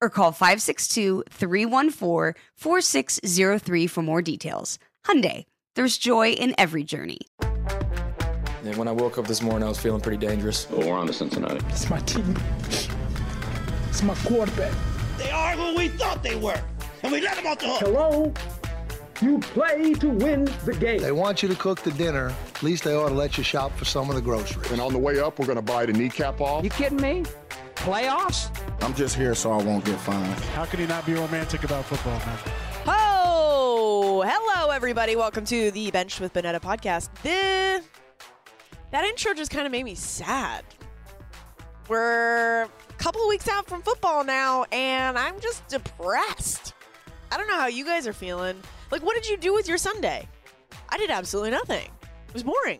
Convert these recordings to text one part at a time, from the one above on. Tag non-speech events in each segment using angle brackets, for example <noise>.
or call 562-314-4603 for more details. Hyundai, there's joy in every journey. And when I woke up this morning, I was feeling pretty dangerous. Well, we're on to Cincinnati. It's my team. It's my quarterback. They are who we thought they were, and we let them off the hook. Hello? You play to win the game. They want you to cook the dinner. At least they ought to let you shop for some of the groceries. And on the way up, we're going to buy the kneecap off. You kidding me? Playoffs? I'm just here so I won't get fined. How can you not be romantic about football, man? Oh, hello everybody. Welcome to the Bench with Bonnetta podcast. The that intro just kind of made me sad. We're a couple of weeks out from football now, and I'm just depressed. I don't know how you guys are feeling. Like, what did you do with your Sunday? I did absolutely nothing. It was boring.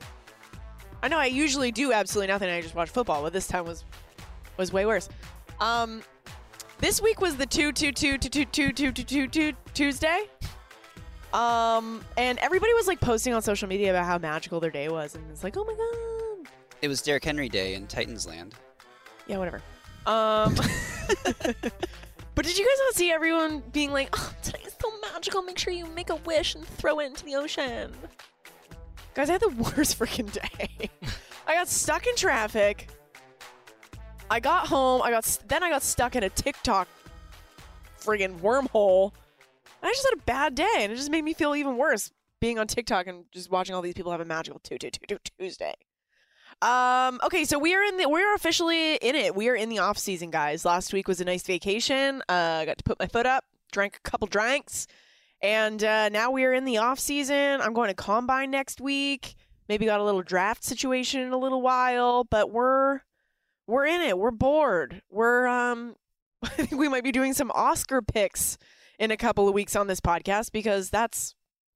I know I usually do absolutely nothing. I just watch football, but this time was was way worse. Um, this week was the two two two two two two two two two two Tuesday. Um, and everybody was like posting on social media about how magical their day was, and it's like, oh my god. It was Derrick Henry Day in Titans Land. Yeah, whatever. Um, but did you guys not see everyone being like, oh, today's so magical. Make sure you make a wish and throw it into the ocean. Guys, I had the <laughs> worst freaking day. I got stuck in traffic. I got home. I got then I got stuck in a TikTok friggin' wormhole. I just had a bad day, and it just made me feel even worse being on TikTok and just watching all these people have a magical two two two two Tuesday. Um. Okay, so we are in the we're officially in it. We are in the off season, guys. Last week was a nice vacation. Uh, I got to put my foot up, drank a couple drinks, and uh, now we are in the off season. I'm going to combine next week. Maybe got a little draft situation in a little while, but we're we're in it. We're bored. We're um <laughs> I think we might be doing some Oscar picks in a couple of weeks on this podcast because that's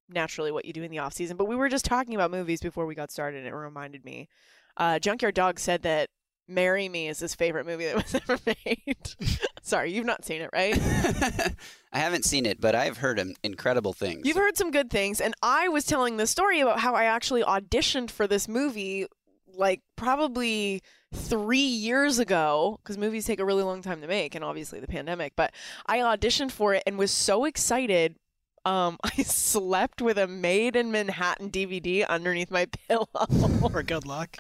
naturally what you do in the off season. But we were just talking about movies before we got started and it reminded me. Uh, Junkyard Dog said that Marry Me is his favorite movie that was <laughs> ever made. <laughs> Sorry, you've not seen it, right? <laughs> I haven't seen it, but I've heard incredible things. You've heard some good things, and I was telling the story about how I actually auditioned for this movie, like probably three years ago, because movies take a really long time to make, and obviously the pandemic. But I auditioned for it and was so excited. Um, <laughs> I slept with a Maid in Manhattan DVD underneath my <laughs> pillow for good luck.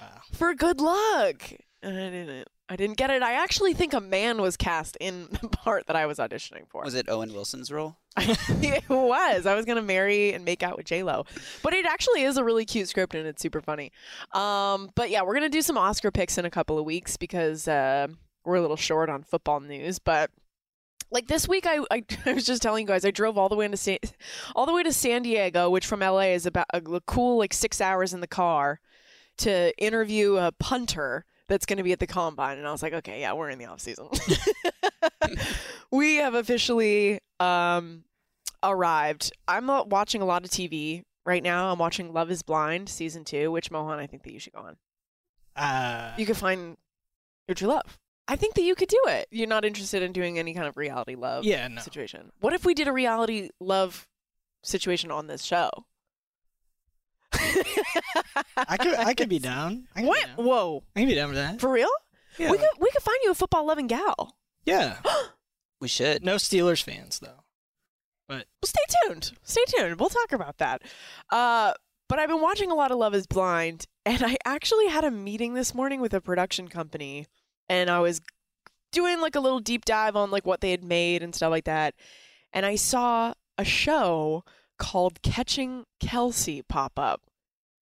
Wow. For good luck, and I didn't. I didn't get it. I actually think a man was cast in <laughs> the part that I was auditioning for. Was it Owen Wilson's role? it was. I was gonna marry and make out with J Lo, but it actually is a really cute script and it's super funny. Um, but yeah, we're gonna do some Oscar picks in a couple of weeks because uh, we're a little short on football news. But like this week, I, I <laughs> I was just telling you guys, I drove all the way into San, <laughs> all the way to San Diego, which from LA is about a cool like six hours in the car to interview a punter that's going to be at the combine. And i was like okay yeah we're in the off season. <laughs> We have officially um, arrived. I'm not watching a lot of tv right now. I'm watching love is blind season two which mohan i think that you should go on. Uh, you can find your true love i think that you could do it you're not interested in doing any kind of reality love Yeah, no. situation what if we did a reality love situation on this show I could I could be <laughs> down. I could what? Be down. Whoa! I can be down with that. For real? Yeah. We could we could find you a football loving gal. Yeah. <gasps> We should. No Steelers fans though. But Well, stay tuned. Stay tuned. We'll talk about that. Uh, but I've been watching a lot of Love Is Blind, and I actually had a meeting this morning with a production company, and I was doing like a little deep dive on like what they had made and stuff like that, and I saw a show called Catching Kelce pop up.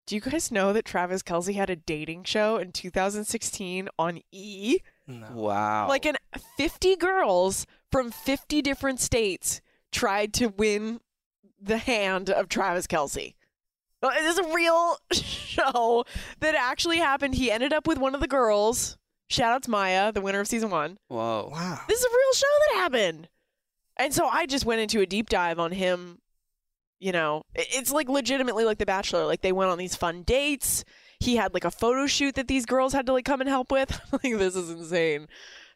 Do you guys know that Travis Kelce had a dating show in 2016 on E? no. Wow. Like an 50 girls from 50 different states tried to win the hand of Travis Kelce. Well, It is a real <laughs> show that actually happened. He ended up with one of the girls. Shout out to Maya, the winner of season one. Whoa. Wow. This is a real show that happened. And so I just went into a deep dive on him. You know, it's like legitimately like The Bachelor. Like they went on these fun dates. He had like a photo shoot that these girls had to like come and help with. <laughs> like this is insane.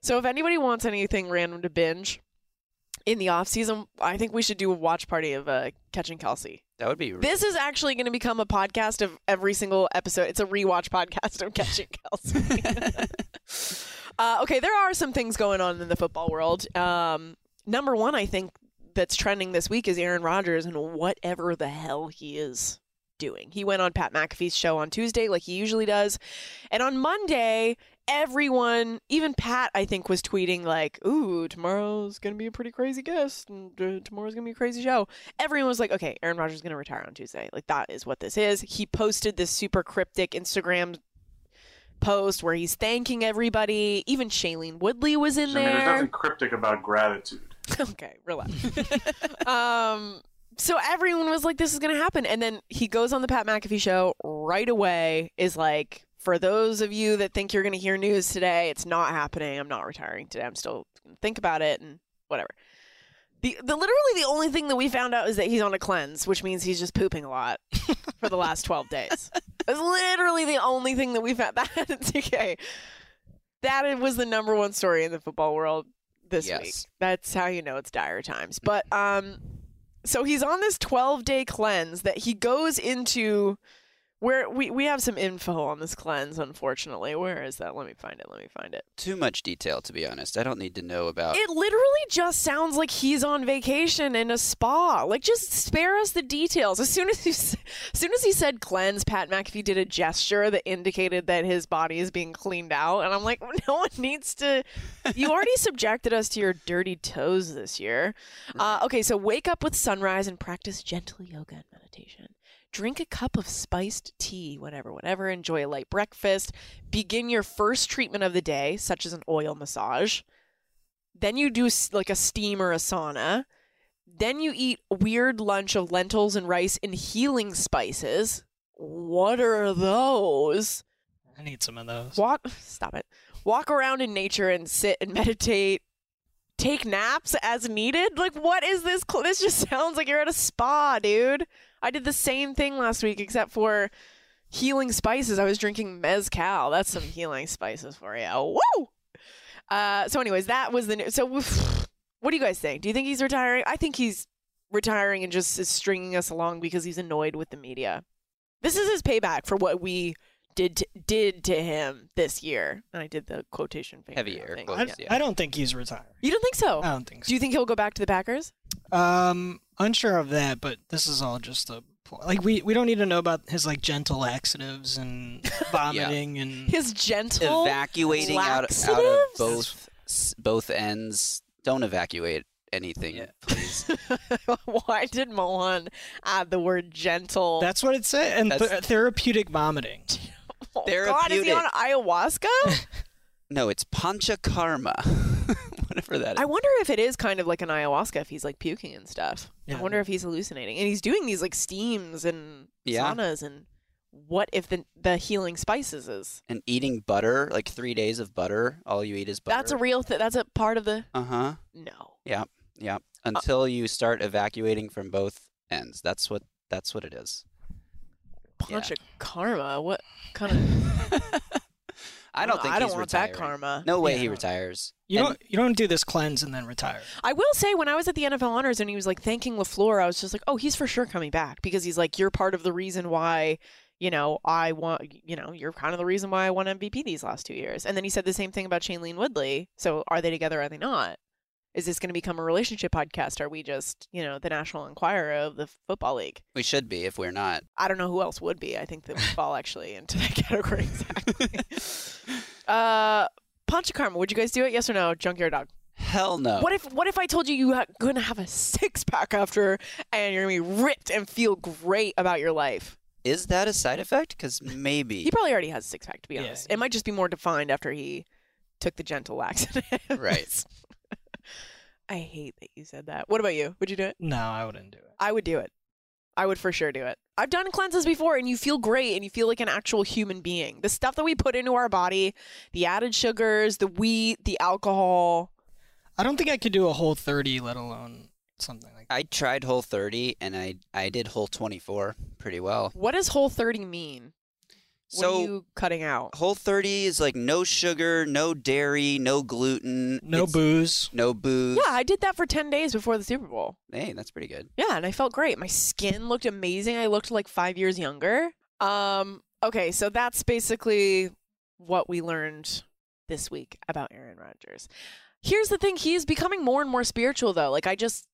So if anybody wants anything random to binge in the off season, I think we should do a watch party of uh, Catching Kelce. That would be. This is actually going to become a podcast of every single episode. It's a rewatch podcast <laughs> of Catching Kelce. <laughs> uh, okay, there are some things going on in the football world. Um, number one, I think that's trending this week is Aaron Rodgers and whatever the hell he is doing. He went on Pat McAfee's show on Tuesday, like he usually does, and on Monday. Everyone, even Pat, I think, was tweeting like, "Ooh, tomorrow's gonna be a pretty crazy guest, and uh, tomorrow's gonna be a crazy show." everyone was like, okay, Aaron Rodgers is going to retire on Tuesday. Like, that is what this is. He posted this super cryptic Instagram post where he's thanking everybody. Even Shailene Woodley was in I mean, there's nothing cryptic about gratitude. <laughs> okay, relax. <laughs> um, so everyone was like, this is going to happen. And then he goes on the Pat McAfee show right away, is like, for those of you that think you're going to hear news today, it's not happening. I'm not retiring today. I'm still think about it and whatever. The, the literally the only thing that we found out is that he's on a cleanse, which means he's just pooping a lot <laughs> for the last 12 days. That's literally the only thing that we found. <laughs> That's okay. That was the number one story in the football world this Yes. week. That's how you know it's dire times. But um so he's on this 12 day cleanse that he goes into where we, we have some info on this cleanse unfortunately where is that let me find it let me find it Too much detail, to be honest. I don't need to know about. it literally just sounds like he's on vacation in a spa. Like, just spare us the details. As soon as he, as soon as he said cleanse, Pat McAfee did a gesture that indicated that his body is being cleaned out, and I'm like, <laughs> no one needs to. <laughs> You already subjected us to your dirty toes this year. Uh, okay, so wake up with sunrise and practice gentle yoga and meditation. Drink a cup of spiced tea, whatever, whatever. Enjoy a light breakfast. Begin your first treatment of the day, such as an oil massage. Then you do like a steam or a sauna. Then you eat a weird lunch of lentils and rice and healing spices. What are those? I need some of those. Walk <laughs> stop it. Walk around in nature and sit and meditate. Take naps as needed. Like what is this? This just <laughs> sounds like you're at a spa, dude. I did the same thing last week except for healing spices. I was drinking mezcal. That's some healing spices for you. Woo! Uh, so, anyways, that was the news. So, what do you guys think? Do you think he's retiring? I think he's retiring and just is stringing us along because he's annoyed with the media. This is his payback for what we did to, did to him this year. And I did the quotation finger Heavy air thing. quotes, I, yeah. I don't think he's retired. You don't think so? I don't think so. Do you think he'll go back to the Packers? Um, unsure of that, but this is all just a pl- like we we don't need to know about his like gentle laxatives and <laughs> vomiting and His gentle Evacuating out, out of laxatives? both s- both ends. Don't evacuate anything, please. <laughs> Why did Milan add the word gentle? That's what it said. And That's- th- therapeutic vomiting. <laughs> oh, God, is he on ayahuasca? <laughs> No, it's panchakarma. <laughs> Whatever that is. I wonder if it is kind of like an ayahuasca if he's like puking and stuff. Yeah. I wonder if he's hallucinating. And he's doing these like steams and Yeah. saunas and what if the the healing spices is? and eating butter, like three days of butter, all you eat is butter. That's a real thing. That's a part of the Uh huh. No. Yeah. Yeah. Until you start evacuating from both ends. That's what. That's what it is. Punch of karma. What kind of <laughs> I don't No, think I don't he's want that retiring. karma. No way Yeah. he retires. You And- don't you don't do this cleanse and then retire. I will say when I was at the NFL honors and he was like thanking LaFleur, I was just like, "Oh, he's for sure coming back because he's like you're part of the reason why, you know, I want, you know, you're kind of the reason why I won MVP these last 2 years." And then he said the same thing about Shailene Woodley. So, are they together are they not? Is this going to become a relationship podcast? Are we just, you know, the National Enquirer of the football league? we should be if we're not. I don't know who else would be. I think that we fall actually into that <laughs> category exactly. <laughs> uh, Pancha Karma, would you guys do it? Yes or no? Junkyard Dog. Hell no. What if what if I told you you are gonna have a six pack after and you're gonna be ripped and feel great about your life? Is that a side effect? Because maybe. He probably already has a six pack to be Yeah. honest. It might just be more defined after he took the gentle laxative. Right. I hate that you said that. What about you? Would you do it? No, I wouldn't do it. I would do it. I would for sure do it. I've done cleanses before and you feel great and you feel like an actual human being. The stuff that we put into our body, the added sugars, the wheat, the alcohol. I don't think I could do a whole 30, let alone something like that. I tried Whole 30 and I I did Whole 24 pretty well. What does whole 30 mean? What So are you cutting out? Whole 30 is like no sugar, no dairy, no gluten, No It's- booze. no booze. Yeah, I did that for 10 days before the Super Bowl. Hey, that's pretty good. Yeah, and I felt great. My skin looked amazing. I looked like 5 years younger. Um okay, so that's basically what we learned this week about Aaron Rodgers. Here's the thing, he's becoming more and more spiritual though. Like I just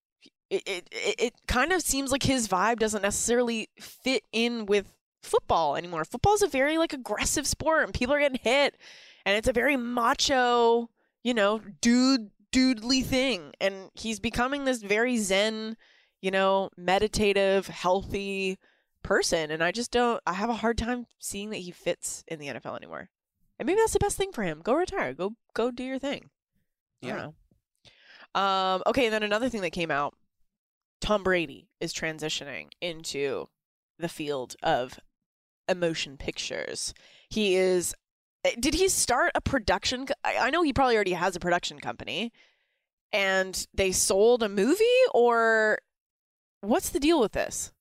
it it, it it kind of seems like his vibe doesn't necessarily fit in with football anymore. Football's a very like aggressive sport and people are getting hit and it's a very macho, you know, dude dudely thing and he's becoming this very zen, you know, meditative, healthy person and I just don't I have a hard time seeing that he fits in the NFL anymore. And maybe that's the best thing for him. Go retire. Go go do your thing. Yeah. know. Um okay, and then another thing that came out Tom Brady is transitioning into the field of emotion pictures. He is. eh, Did he start a production? I know he probably already has a production company, and they sold a movie, or what's the deal with this?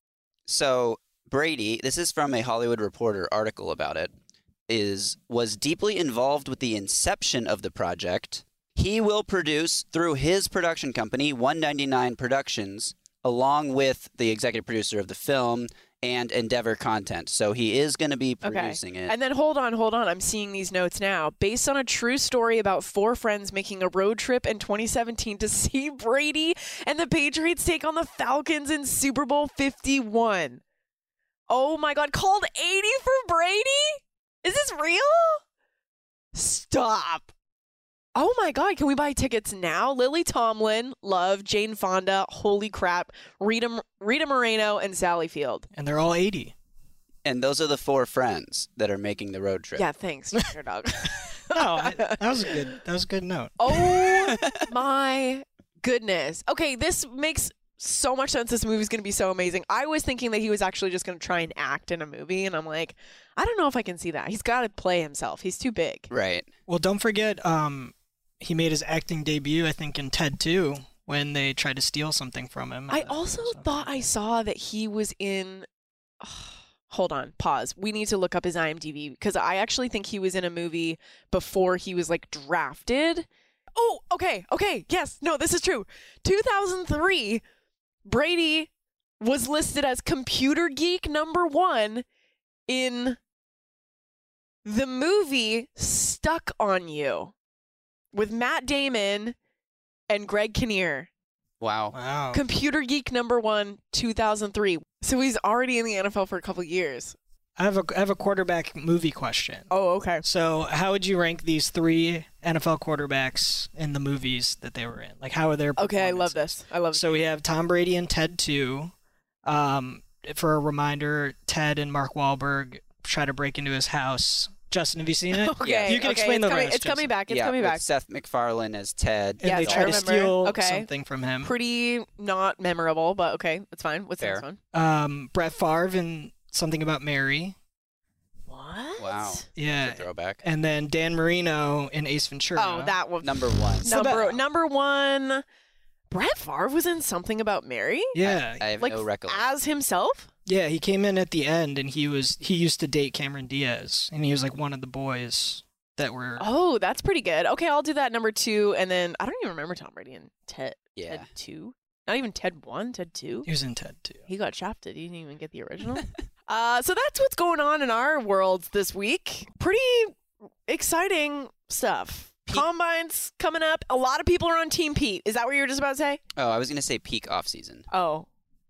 So Brady, this is from a Hollywood Reporter article about it, is was deeply involved with the inception of the project. He will produce through his production company, 199 Productions, along with the executive producer of the film and Endeavor Content. So he is going to be producing it. And then hold on, hold on. I'm seeing these notes now. Based on a true story about four friends making a road trip in 2017 to <laughs> see Brady and the Patriots take on the Falcons in Super Bowl 51. Oh my God. Called 80 for Brady? Is this real? Stop. Oh my God. Can we buy tickets now? Lily Tomlin, Love, Jane Fonda, holy crap, Rita, Rita Moreno, and Sally Field. And they're all 80. and those are the four friends that are making the road trip. Yeah, thanks, Junior Dog. <laughs> No, I, that was a good. That was a good note. Oh <laughs> my goodness. Okay, this makes so much sense. This movie's going to be so amazing. I was thinking that he was actually just going to try and act in a movie, and I'm like, I don't know if I can see that. He's got to play himself. He's too big. Right. Well, don't forget, um, he made his acting debut, I think, in Ted 2 when they tried to steal something from him. I also thought I saw that he was in. <sighs> hold on, pause. We need to look up his IMDb because I actually think he was in a movie before he was like drafted. Oh, okay, okay, yes, no, this is true. 2003, Brady was listed as computer geek number one in the movie Stuck on You with Matt Damon and Greg Kinnear. Wow. Wow. Computer Geek number one, 2003. So he's already in the NFL for a couple years. I have a I have a quarterback movie question. Oh, okay. So, how would you rank these three NFL quarterbacks in the movies that they were in? Like, how are their Okay, I love this. I love. This. So we have Tom Brady and Ted Two. Um, for a reminder, Ted and Mark Wahlberg try to break into his house. Justin, have you seen it? <laughs> Okay, you can okay, explain it's the coming, rest. It's coming back. It's yeah, coming with back. Seth MacFarlane as Ted. And they Yes, I try to steal Okay. something from him. Pretty not memorable, but okay, it's fine. What's the next one? Um, Brett Favre and something about Mary. What? Wow. Yeah. That's a throwback. And then Dan Marino in Ace Ventura. Oh, that one. Number one. So number that- number one. Brett Favre was in something about Mary. Yeah. I have like no recollection. as himself. Yeah, he came in at the end and he was he used to date Cameron Diaz and he was like one of the boys that were Oh, that's pretty good. Okay, I'll do that number two, and then I don't even remember Tom Brady and Ted. Yeah. Ted two. Not even Ted one. Ted two. he was in Ted two. He got shafted. He didn't even get the original. <laughs> uh, so that's what's going on in our worlds this week. Pretty exciting stuff. Combines coming up. A lot of people are on Team Pete. Is that what you were just about to say? Oh, I was gonna say peak off season. Oh,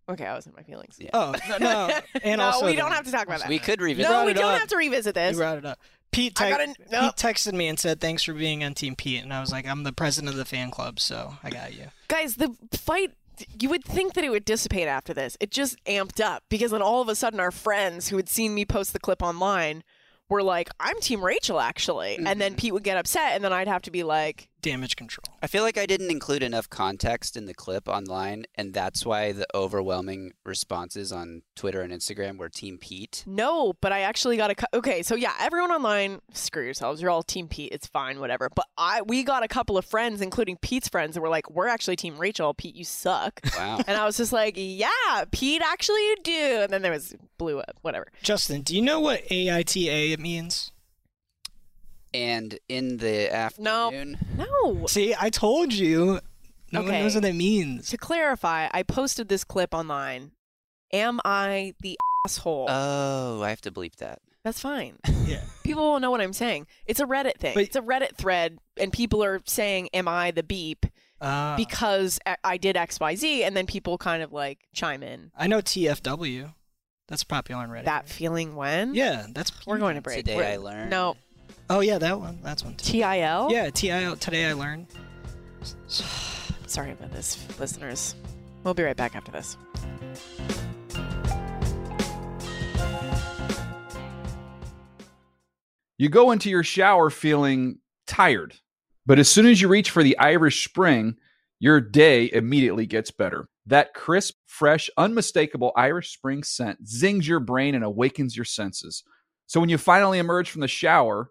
okay. I was in my feelings. Yeah. Oh <laughs> no, no. and no, also we the- don't have to talk about that. We could revisit. no, we it don't up. have to revisit this. You this. brought it up. Pete, te- gotta- Pete texted me and said thanks for being on Team Pete, and I was like, I'm the president of the fan club, so I got you. Guys, the fight. You would think that it would dissipate after this. It just amped up because then all of a sudden our friends who had seen me post the clip online were like, "I'm Team Rachel, actually," and then mm-hmm. Pete would get upset, and then I'd have to be like, Damage control. I feel like I didn't include enough context in the clip online, and that's why the overwhelming responses on Twitter and Instagram were Team Pete. No, but I actually got a cou- okay. So yeah, everyone online, screw yourselves. You're all Team Pete. It's fine, whatever. But I we got a couple of friends, including Pete's friends, that were like, "We're actually Team Rachel. Pete, you suck." Wow. <laughs> and I was just like, "Yeah, Pete, actually you do." And then there was blew up, whatever. Justin, do you know what AITA means? And in the afternoon, No. No. See, I told you. No one knows what that means. To clarify, I posted this clip online. Am I the asshole? oh, I have to bleep that. That's fine. <laughs> Yeah. People will know what I'm saying. It's a Reddit thing. But- it's a Reddit thread, and people are saying, "Am I the beep?" Uh, because I- I did X, Y, Z, and then people kind of like chime in. I know TFW. That's popular on Reddit. That feeling when? yeah, that's We're going to break. Today We're- I learned. No. Oh yeah, that one. That's one too. TIL? Yeah, TIL. Today I learned. <sighs> Sorry about this, listeners. We'll be right back after this. You go into your shower feeling tired, but as soon as you reach for the Irish Spring, your day immediately gets better. That crisp, fresh, unmistakable Irish Spring scent zings your brain and awakens your senses. So when you finally emerge from the shower,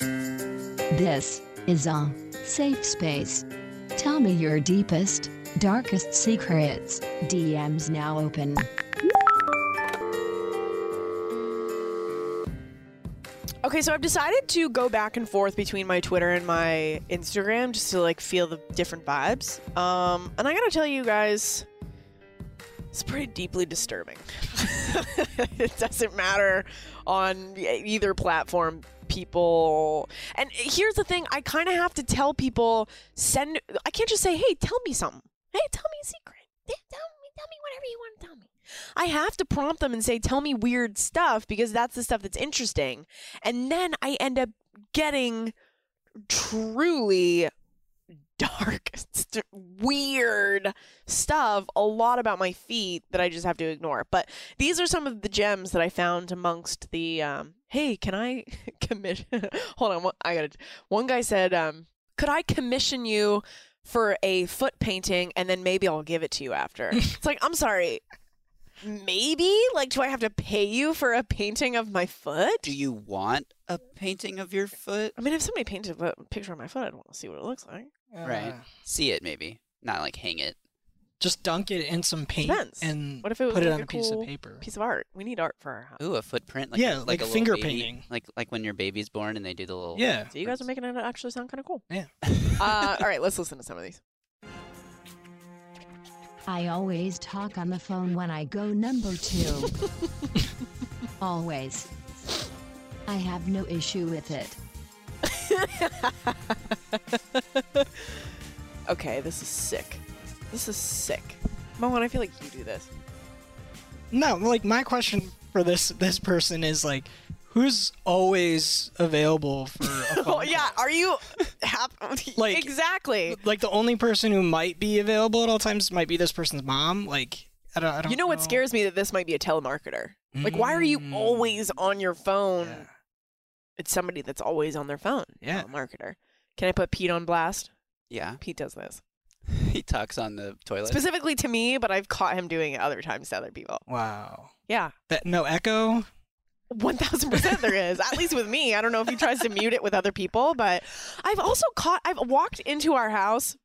This is a safe space. Tell me your deepest, darkest secrets. DMs now open. Okay, so I've decided to go back and forth between my Twitter and my Instagram just to like feel the different vibes. Um, and I gotta tell you guys, it's pretty deeply disturbing. <laughs> it doesn't matter on either platform. People, and here's the thing: I kind of have to tell people send. I can't just say, "Hey, tell me something." Hey, tell me a secret. Tell me, tell me whatever you want to tell me. I have to prompt them and say, tell me weird stuff because that's the stuff that's interesting. And then I end up getting truly dark, <laughs> st- weird stuff, a lot about my feet that I just have to ignore. But these are some of the gems that I found amongst the, um, hey, can I <laughs> commission? <laughs> Hold on, I got to. One guy said, um, could I commission you for a foot painting and then maybe I'll give it to you after? it's like, I'm sorry maybe like do i have to pay you for a painting of my foot do you want a painting of your foot i mean if somebody painted a picture of my foot i'd want to see what it looks like right see it maybe not like hang it just dunk it in some paint Depends. and what if it was put it on a a piece cool of paper piece of art we need art for our house ooh a footprint like Yeah, a, like a finger baby. painting. like like when your baby's born and they do the little Yeah. so you guys are making it actually sound kind of cool Yeah. <laughs> uh, all right let's listen to some of these I always talk on the phone when I go number two. <laughs> always. I have no issue with it. <laughs> okay this is sick this is sick mohan i feel like you do this No, like my question for this this person is like, who's always available for a <laughs> phone oh yeah are you <laughs> hap- Like- exactly like the only person who might be available at all times might be this person's mom. Like I don't, I don't you know what scares me that this might be a telemarketer. Like, why are you Mm. always on your phone? It's somebody that's always on their phone. Yeah. marketer. Can I put Pete on blast? yeah Pete does this. <laughs> he talks on the toilet Specifically to me, but I've caught him doing it other times to other people. Wow. Yeah. That no echo. 1000% there is. At least with me. I don't know if he tries to mute it with other people, but I've also caught, I've walked into our house.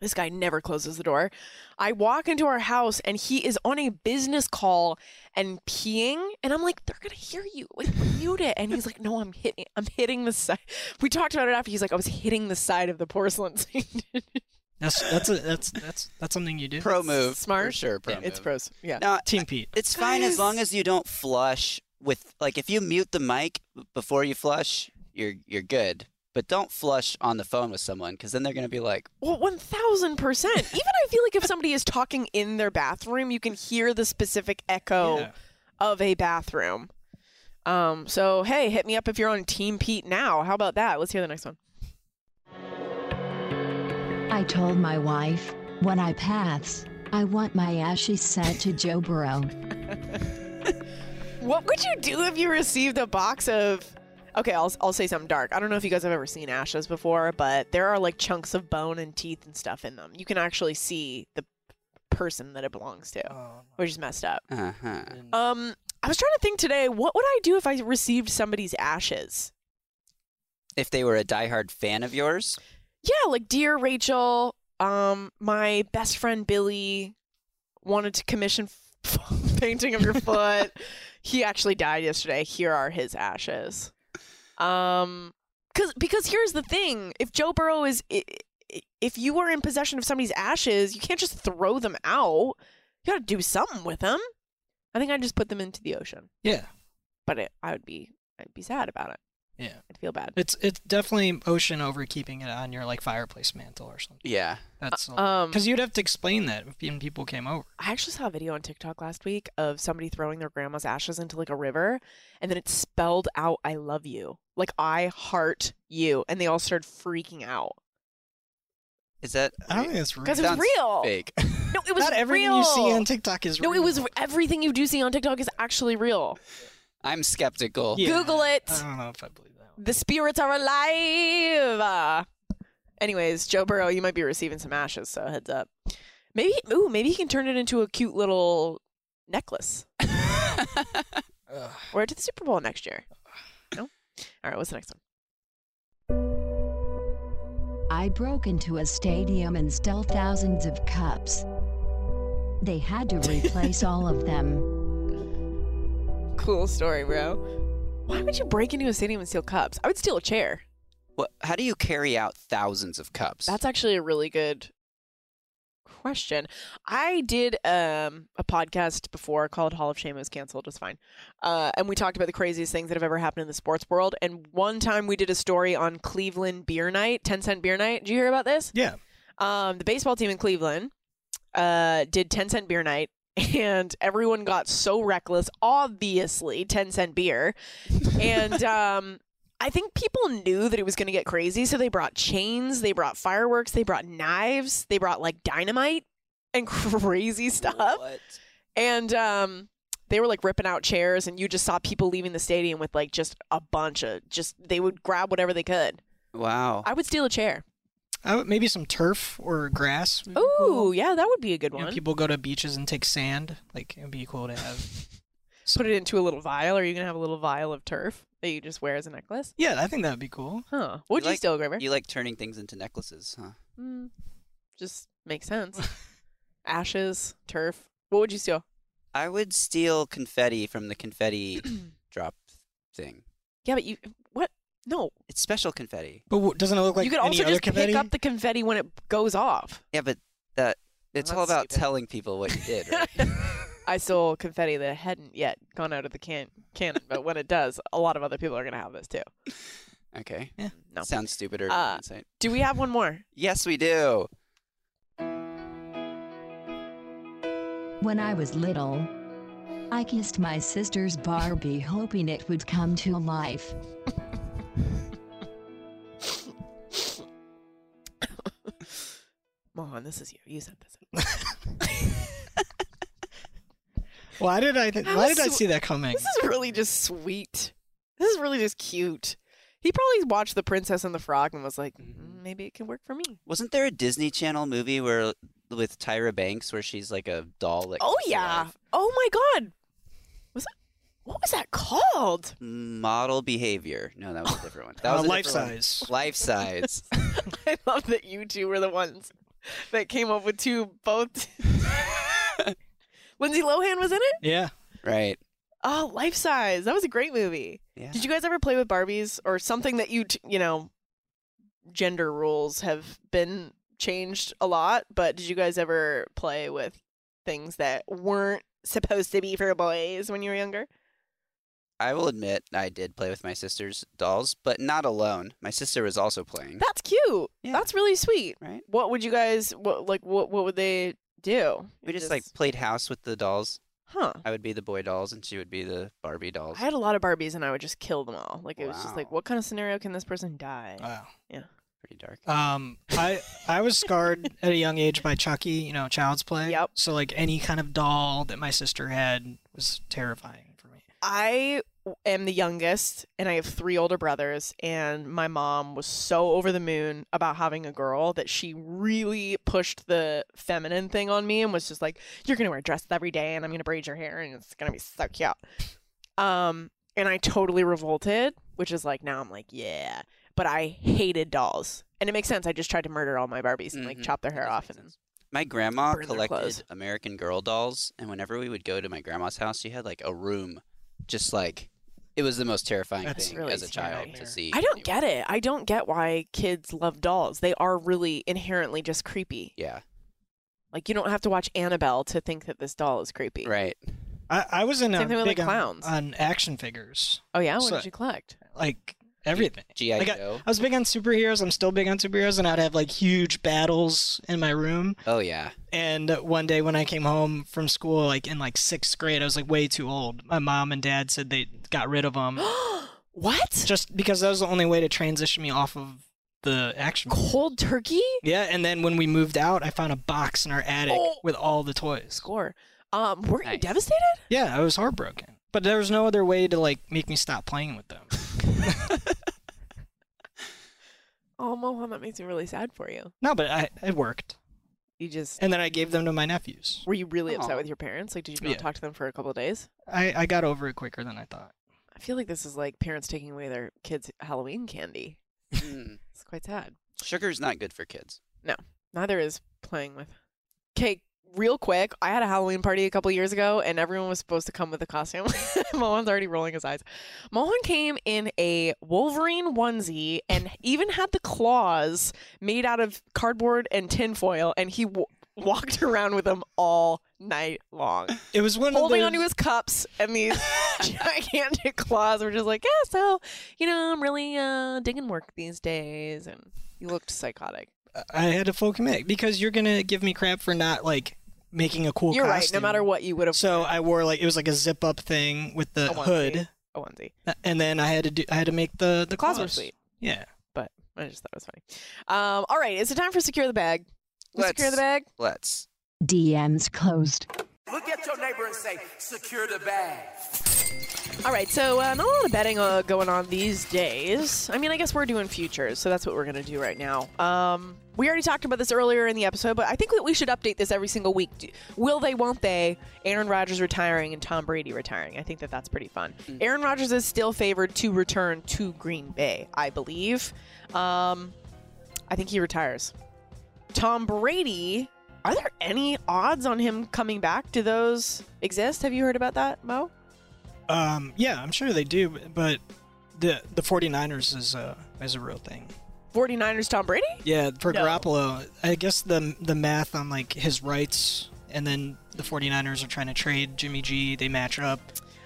This guy never closes the door. I walk into our house and he is on a business call and peeing, and I'm like, they're gonna hear you. Like, mute it. And he's like, no, I'm hitting, I'm hitting the side. We talked about it after. He's like, I was hitting the side of the porcelain <laughs> sink. That's that's a, that's that's that's something you do. pro move Smart. for sure pro It's move. pros. Yeah. Now, Team Pete. Uh, it's fine as long as you don't flush with like if you mute the mic before you flush, you're you're good. But don't flush on the phone with someone because then they're gonna be like, Well, one thousand percent. <laughs> Even I feel like if somebody is talking in their bathroom, you can hear the specific echo Yeah. of a bathroom. Um. So hey, hit me up if you're on Team Pete now. How about that? Let's hear the next one. I told my wife, when I pass, I want my ashes sent to Joe Burrow. <laughs> What would you do if you received a box of? Okay, I'll I'll say something dark. I don't know if you guys have ever seen ashes before, but there are like chunks of bone and teeth and stuff in them. You can actually see the person that it belongs to, which is messed up. uh huh. Um, I was trying to think today, what would I do if I received somebody's ashes? If they were a diehard fan of yours, Yeah, like dear Rachel, um, my best friend Billy wanted to commission f- <laughs> painting of your <laughs> foot. he actually died yesterday. Here are his ashes. Um, cause because here's the thing: if Joe Burrow is, i- i- if you are in possession of somebody's ashes, you can't just throw them out. You got to do something with them. I think I just put them into the ocean, Yeah. but it, I would be, I'd be sad about it. Yeah. I'd feel bad. It's it's definitely ocean over keeping it on your like fireplace mantle or something. Yeah. That's um, because you'd have to explain that when people came over. I actually saw a video on TikTok last week of somebody throwing their grandma's ashes into like a river, and then it spelled out "I love you," like "I heart you," and they all started freaking out Is that? I don't think it's real. because it was Sounds real. Fake. No, it was Not everything real. you see on TikTok is No, it was everything you do see on TikTok is actually real. I'm skeptical. Yeah. Google it. I don't know if I believe that. The spirits are alive. Uh, anyways, Joe Burrow, you might be receiving some ashes, so heads up. Maybe, ooh, maybe he can turn it into a cute little necklace. <laughs> We're to the Super Bowl next year. No. All right, what's the next one? I broke into a stadium and stole thousands of cups. They had to replace all of them. <laughs> Cool story, bro. Why would you break into a stadium and steal cups? I would steal a chair. Well, How do you carry out thousands of cups? That's actually a really good question. I did um, a podcast before called Hall of Shame. It was canceled. It's fine. Uh, and we talked about the craziest things that have ever happened in the sports world. And one time we did a story on Cleveland Beer Night, 10 cent beer night. Did you hear about this? Yeah. Um, the baseball team in Cleveland uh, did 10 cent beer night. <laughs> And everyone got so reckless, obviously, 10 cent beer. And <laughs> um, I think people knew that it was going to get crazy. So they brought chains, they brought fireworks, they brought knives, they brought like dynamite and <laughs> crazy stuff. And um, they were like ripping out chairs, and you just saw people leaving the stadium with like just a bunch of just, they would grab whatever they could. Wow. I would steal a chair. I would, maybe some turf or grass. would Ooh, cool. yeah, that would be a good You know, one. people go to beaches and take sand. Like it'd be cool to have. Put it into a little vial. Are you gonna have a little vial of turf that you just wear as a necklace? Yeah, I think that would be cool. Huh? What'd you, like, steal, Graver? You like turning things into necklaces, huh? Mm, just makes sense. <laughs> Ashes, turf. What would you steal? I would steal confetti from the confetti <clears throat> drop thing. Yeah, but you what? No, It's special confetti. But w- doesn't it look like you could any also other just confetti? pick up the confetti when it goes off. Yeah, but that it's all about stupid. telling people what you did, <laughs> right? <laughs> I stole confetti that hadn't yet gone out of the can cannon, but when it does, a lot of other people are gonna have this too. okay. Yeah. No. Sounds stupider Uh, than. Do we have one more? Yes, we do. When I was little, I kissed my sister's Barbie <laughs> hoping it would come to life. <laughs> Mohan, this is you. You said this. <laughs> Why did I? Th- why did I see that coming? This is really just sweet. This is really just cute. He probably watched The Princess and the Frog and was like, "Mm, maybe it can work for me. Wasn't there a Disney Channel movie where with Tyra Banks where she's like a doll that Oh yeah. life? Oh my god. Was that what was that called? Model behavior. No, that was a different one. That Uh, was a life different one. size. Life size. <laughs> I love that you two were the ones that came up with two both. <laughs> Lindsay Lohan was in it? Yeah. right. Oh, Life Size. That was a great movie. Yeah. Did you guys ever play with Barbies or something that you, t- you know, gender rules have been changed a lot, but did you guys ever play with things that weren't supposed to be for boys when you were younger? I will admit I did play with my sister's dolls, but not alone. My sister was also playing. That's cute. Yeah. That's really sweet. Right. What would you guys what like what what would they do? We just like played house with the dolls. Huh. I would be the boy dolls and she would be the Barbie dolls. I had a lot of Barbies and I would just kill them all. Like it was just like what kind of scenario can this person die? Wow. yeah. Pretty dark. Um, I I was scarred <laughs> at a young age by Chucky. You know, Child's Play. Yep. So like any kind of doll that my sister had was terrifying for me. I am the youngest and I have three older brothers and my mom was so over the moon about having a girl that she really pushed the feminine thing on me and was just like you're going to wear dresses every day and I'm going to braid your hair and it's going to be so cute. Um and I totally revolted, which is like now I'm like, yeah, but I hated dolls. And it makes sense. I just tried to murder all my Barbies and like Mhm. chop their hair off and. My grandma burn their clothes. collected American Girl dolls, and whenever we would go to my grandma's house, she had like a room, just like it was the most terrifying That's thing really as a child to see. I don't get it. I don't get why kids love dolls. They are really inherently just creepy. Yeah, Like you don't have to watch Annabelle to think that this doll is creepy. right. I, I was in Same a thing with, big like, on- clowns. on, action figures. Oh yeah, what So- did you collect? Like everything. G.I. Like, I, Joe. I was big on superheroes. I'm still big on superheroes, and I'd have like huge battles in my room. Oh yeah. And one day when I came home from school, like in like sixth grade, I was like way too old. My mom and dad said they got rid of them. <gasps> what? Just because that was the only way to transition me off of the action. Cold turkey? Yeah, and then when we moved out, I found a box in our attic Oh. with all the toys. Score. Um, were you devastated? Yeah, I was heartbroken. But there was no other way to like make me stop playing with them. <laughs> Oh, Mohan, that makes me really sad for you. No, but I, it worked. You just And then I gave them to my nephews. were you really upset Aw. with your parents? Like, did you not Yeah. talk to them for a couple of days? I, I got over it quicker than I thought. I feel like this is like parents taking away their kids' Halloween candy. Mm. It's quite sad. Sugar's not good for kids. No, neither is playing with. Okay, real quick, I had a Halloween party a couple years ago, and everyone was supposed to come with a costume. <laughs> Mohan's already rolling his eyes. Mohan came in a Wolverine onesie and even had the claws made out of cardboard and tinfoil, and he w- walked around with them all night long. It was one holding of onto his cups, and these <laughs> gigantic claws were just like, yeah, so you know, I'm really uh, digging work these days, and he looked psychotic. I had to full commit because you're gonna give me crap for not like making a cool costume. You're right. No matter what you would have. So I wore like it was like a zip up thing with the A onesie. hood, a onesie. and then I had to do I had to make the the Claws claws. were sweet. Yeah. but I just thought it was funny. Um, all right, is it time for secure the bag? Let's secure the bag. Let's. DMs closed. Look at your neighbor and say, secure the bag. All right, so uh, not a lot of betting uh, going on these days. I mean, I guess we're doing futures, so that's what we're going to do right now. Um, we already talked about this earlier in the episode, but I think that we should update this every single week. Do- Will they, won't they? Aaron Rodgers retiring and Tom Brady retiring. I think that that's pretty fun. Aaron Rodgers is still favored to return to Green Bay, I believe. Um, I think he retires. Tom Brady, are there any odds on him coming back? Do those exist? Have you heard about that, Mo? Um, yeah, I'm sure they do, but the the 49ers is a is a real thing. 49ers Tom Brady? Yeah, for No. Garoppolo, I guess the the math on like his rights, and then the 49ers are trying to trade Jimmy G. They match up.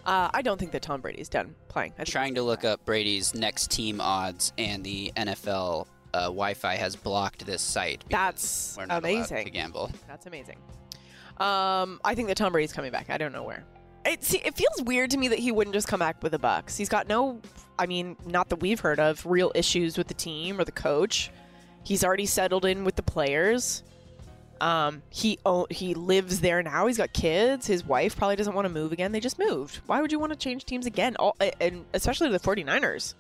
Uh, I don't think that Tom Brady's done playing. I think Trying to look up Brady's next team odds, and the NFL uh, Wi-Fi has blocked this site. That's we're not amazing. to gamble. That's amazing. Um, I think that Tom Brady's coming back. I don't know where. It see, it feels weird to me that he wouldn't just come back with the Bucs. He's got no, I mean, not that we've heard of, real issues with the team or the coach. He's already settled in with the players. Um, he he lives there now. He's got kids. His wife probably doesn't want to move again. They just moved. Why would you want to change teams again? All, and especially the 49ers.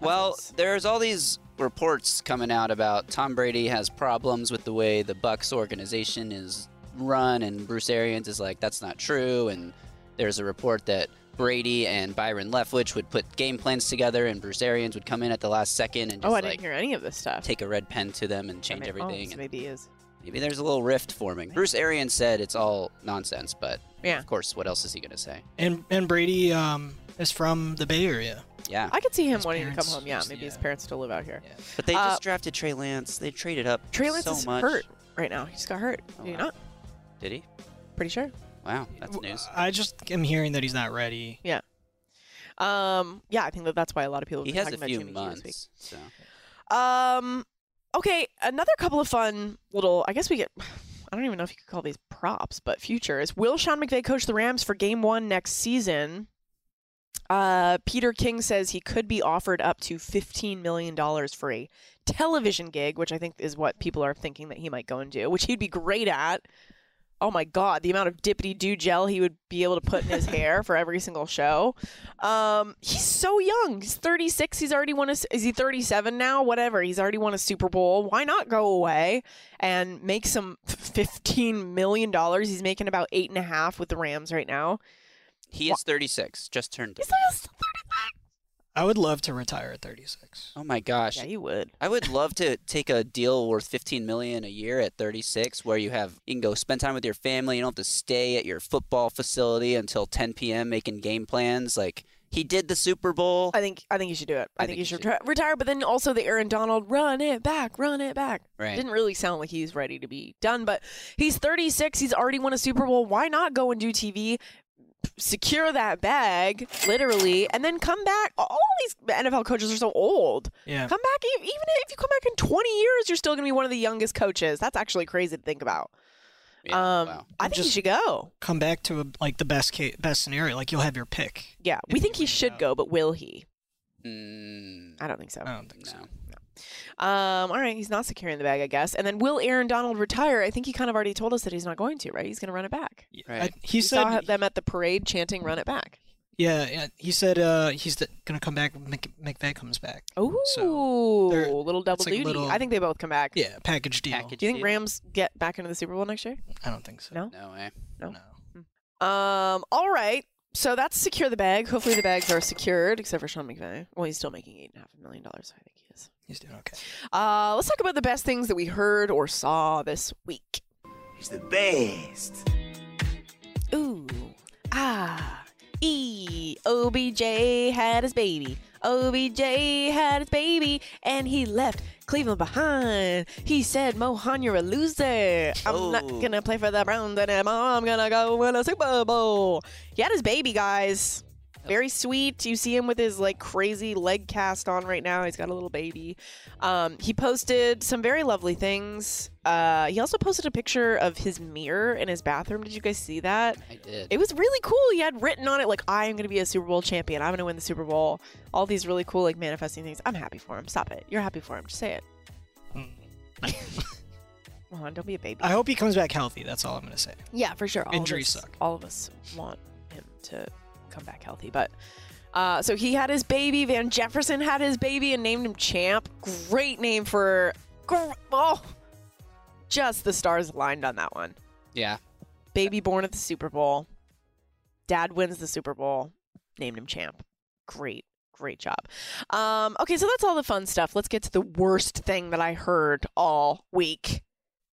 Well, there's all these reports coming out about Tom Brady has problems with the way the Bucs organization is run, and Bruce Arians is like, that's not true. And there's a report that Brady and Byron Leftwich would put game plans together, and Bruce Arians would come in at the last second and just Oh, I like didn't hear any of this stuff. take a red pen to them and I change mean, everything. oh, maybe is. maybe there's a little rift forming. Bruce Arians said it's all nonsense, but Yeah. of course, what else is he going to say? And and Brady um is from the Bay Area. Yeah. I could see him His wanting to come home. Yeah, used- maybe his parents still live out here. But they Uh, just drafted Trey Lance. They traded up Trey Lance so is much. hurt right now. He just got hurt. Oh, Did he wow. not? Did he? Pretty sure. Wow, that's news. I just am hearing that he's not ready. Yeah. Um. Yeah, I think that that's why a lot of people. have He been has a talking few about Jimmy G this months. So. Um. Okay, another couple of fun little. I guess we get. <sighs> I don't even know if you could call these props, but futures. Will Sean McVay coach the Rams for Game One next season? Uh, Peter King says he could be offered up to fifteen million dollars for a television gig, which I think is what people are thinking that he might go and do, which he'd be great at. Oh my God, the amount of dippity do gel he would be able to put in his <laughs> hair for every single show. Um, he's so young. He's 36. He's already won a. Is he 37 now? Whatever. He's already won a Super Bowl. Why not go away and make some 15 million dollars? He's making about eight and a half with the Rams right now. He is 36, just turned. I would love to retire at 36. Oh my gosh. Yeah, you would. I would love to take a deal worth 15 million a year at 36 where you have you can go spend time with your family, you don't have to stay at your football facility until 10 p.m. making game plans like he did the Super Bowl. I think I think you should do it. I, think, you should retire, retire. But then also the Aaron Donald, run it back, run it back. Right. Didn't really sound like he's ready to be done, but he's 36. He's already won a Super Bowl. Why not go and do TV? Secure that bag, literally, and then come back. All these NFL coaches are so old. Yeah. Come back, even if you come back in 20 years, you're still going to be one of the youngest coaches. That's actually crazy to think about. um, I think he should go. Come back to a, like the best case, best scenario. Like you'll have your pick. Yeah, we think he should go, but will he? Mm, I don't think so. I don't think so. Um, all right, he's not securing the bag, I guess. And then will Aaron Donald retire? I think he kind of already told us that he's not going to, right? He's going to run it back. I- he We said saw them at the parade chanting "Run it back." Yeah, yeah. He said uh, he's gonna come back. when Mc- comes back. Oh, they're- little double like duty. little- I think they both come back. Yeah, package deal. Do you think Rams get back into the Super Bowl next year? I don't think so. No. No way. No. Um. All right. So that's secure the bag. Hopefully the bags are secured, except for Sean McVay. Well, he's still making eight and a half million dollars. So I think he is. He's doing okay. Uh, let's talk about the best things that we heard or saw this week. He's the best. Ooh. Ah. E. OBJ had his baby. OBJ had his baby, and he left Cleveland behind. He said, Mohan, you're a loser. I'm not Oh. gonna play for the Browns anymore. I'm gonna go win a Super Bowl. He had his baby, guys. Very sweet. You see him with his like crazy leg cast on right now. He's got a little baby. Um, he posted some very lovely things. Uh, he also posted a picture of his mirror in his bathroom. Did you guys see that? I did. It was really cool. He had written on it like, "I am going to be a Super Bowl champion. I'm going to win the Super Bowl." All these really cool like manifesting things. I'm happy for him. Stop it. You're happy for him. Just say it. <laughs> Come on, don't be a baby. I hope he comes back healthy. That's all I'm gonna say. Yeah, for sure. All Injuries us, suck. All of us want him to come back healthy, but uh, so he had his baby. Van Jefferson had his baby and named him Champ. Great name for. Oh, just the stars aligned on that one. Yeah. Baby born at the Super Bowl. Dad wins the Super Bowl. Named him Champ. Great, great job. Um, okay, so that's all the fun stuff. Let's get to the worst thing that I heard all week.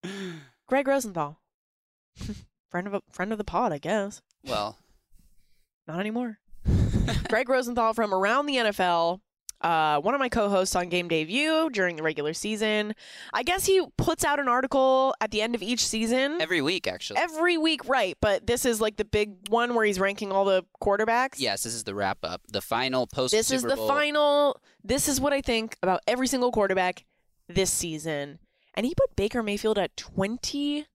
<sighs> Greg Rosenthal, <laughs> friend of a, friend of the pod, I guess. Well, Not anymore. <laughs> Greg Rosenthal from Around the NFL, uh, one of my co-hosts on Game Day View during the regular season. I guess he puts out an article at the end of each season. every week actually. Every week, right? But this is like the big one where he's ranking all the quarterbacks. yes, this is the wrap up, the final post. This is the final. This is what I think about every single quarterback this season. And he put Baker Mayfield at 25th.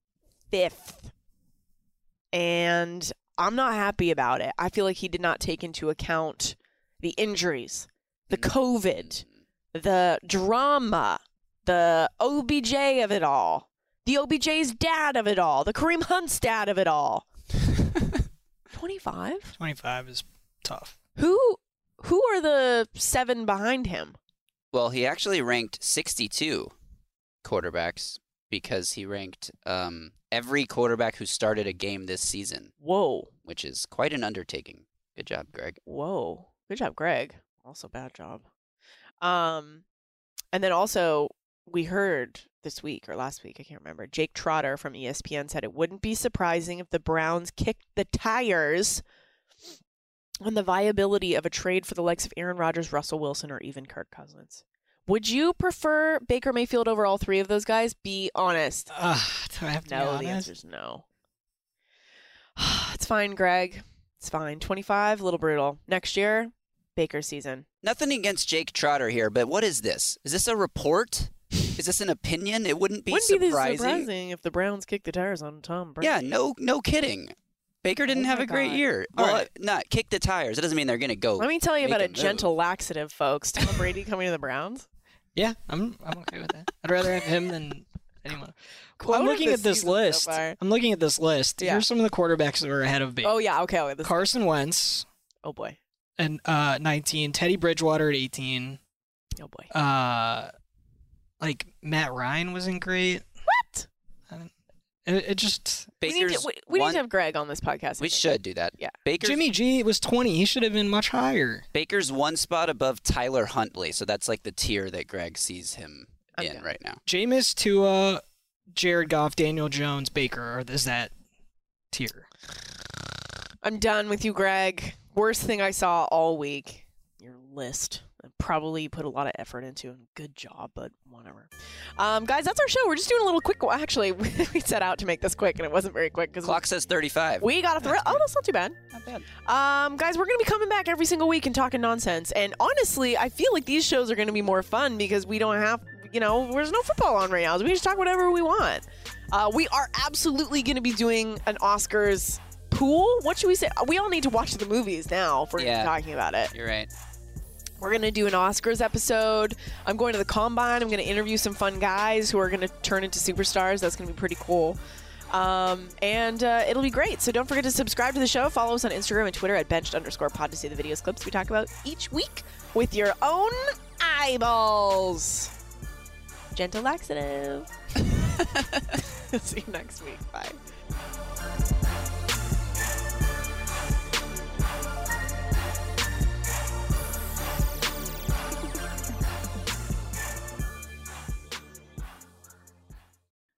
And I'm not happy about it. I feel like he did not take into account the injuries, the mm-hmm. COVID, mm-hmm. the drama, the OBJ of it all, the OBJ's dad of it all, the Kareem Hunt's dad of it all. <laughs> 25? 25 is tough. Who who are the seven behind him? Well, he actually ranked 62 quarterbacks because he ranked um, every quarterback who started a game this season. Whoa. Which is quite an undertaking. Good job, Greg. Whoa. Good job, Greg. Also bad job. Um and then also we heard this week or last week, I can't remember. Jake Trotter from ESPN said it wouldn't be surprising if the Browns kicked the tires on the viability of a trade for the likes of Aaron Rodgers, Russell Wilson, or even Kirk Cousins. Would you prefer Baker Mayfield over all three of those guys? Be honest. Uh, do I have to no, be the honest? answer's no. <sighs> it's fine, Greg. It's fine. 25, a little brutal. Next year, Baker season. Nothing against Jake Trotter here, but what is this? Is this a report? Is this an opinion? It wouldn't be Wouldn't be surprising. surprising if the Browns kicked the tires on Tom Brady. Yeah, no, no kidding. Baker didn't Oh have my a great year. All Well, right. not kick the tires. It doesn't mean they're gonna go. Let me tell you about a move. gentle laxative, folks. Tom Brady coming to the Browns. Yeah, I'm I'm okay with that. I'd rather have him than anyone. <laughs> I'm looking at this season so list. I'm looking at this list. Yeah. Here's some of the quarterbacks that were ahead of Baker. Oh yeah, okay. Carson Wentz oh boy. and uh 19, Teddy Bridgewater at 18. Oh boy. Uh like Matt Ryan wasn't great. What? It, it just We need, to, we, we need to have Greg on this podcast. I We think. should do that. Yeah. Baker's Jimmy G was 20. He should have been much higher. Baker's one spot above Tyler Huntley, so that's like the tier that Greg sees him in right now. Jameis, Tua, Jared Goff, Daniel Jones, Baker are is that tier. I'm done with you, Greg. Worst thing I saw all week. Your list probably put a lot of effort into. And good job, but whatever. Um, guys, that's our show. We're just doing a little quick. Actually, <laughs> we set out to make this quick, and it wasn't very quick because Clock says 35. we got a thrill. Oh, that's not too bad. Not bad. Um, guys, we're going to be coming back every single week and talking nonsense. And honestly, I feel like these shows are going to be more fun because we don't have, you know, there's no football on right now. So we just talk whatever we want. Uh, we are absolutely going to be doing an Oscars pool. What should we say? We all need to watch the movies now if we're Yeah. talking about it. You're right. We're going to do an Oscars episode. I'm going to the Combine. I'm going to interview some fun guys who are going to turn into superstars. That's going to be pretty cool. Um, and uh, it'll be great. So don't forget to subscribe to the show. Follow us on Instagram and Twitter at benched underscore pod to see the videos clips we talk about each week with your own eyeballs. Gentle laxative. <laughs> <laughs> see you next week. Bye.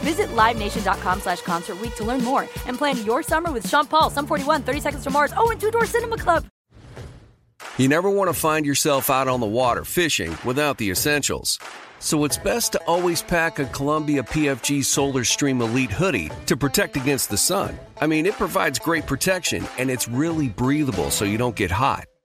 Visit LiveNation.com slash Concert to learn more and plan your summer with Sean Paul, Sum 41, 30 Seconds to Mars, oh, and Two Door Cinema Club. You never want to find yourself out on the water fishing without the essentials. So it's best to always pack a Columbia PFG Solar Stream Elite hoodie to protect against the sun. I mean, it provides great protection and it's really breathable so you don't get hot.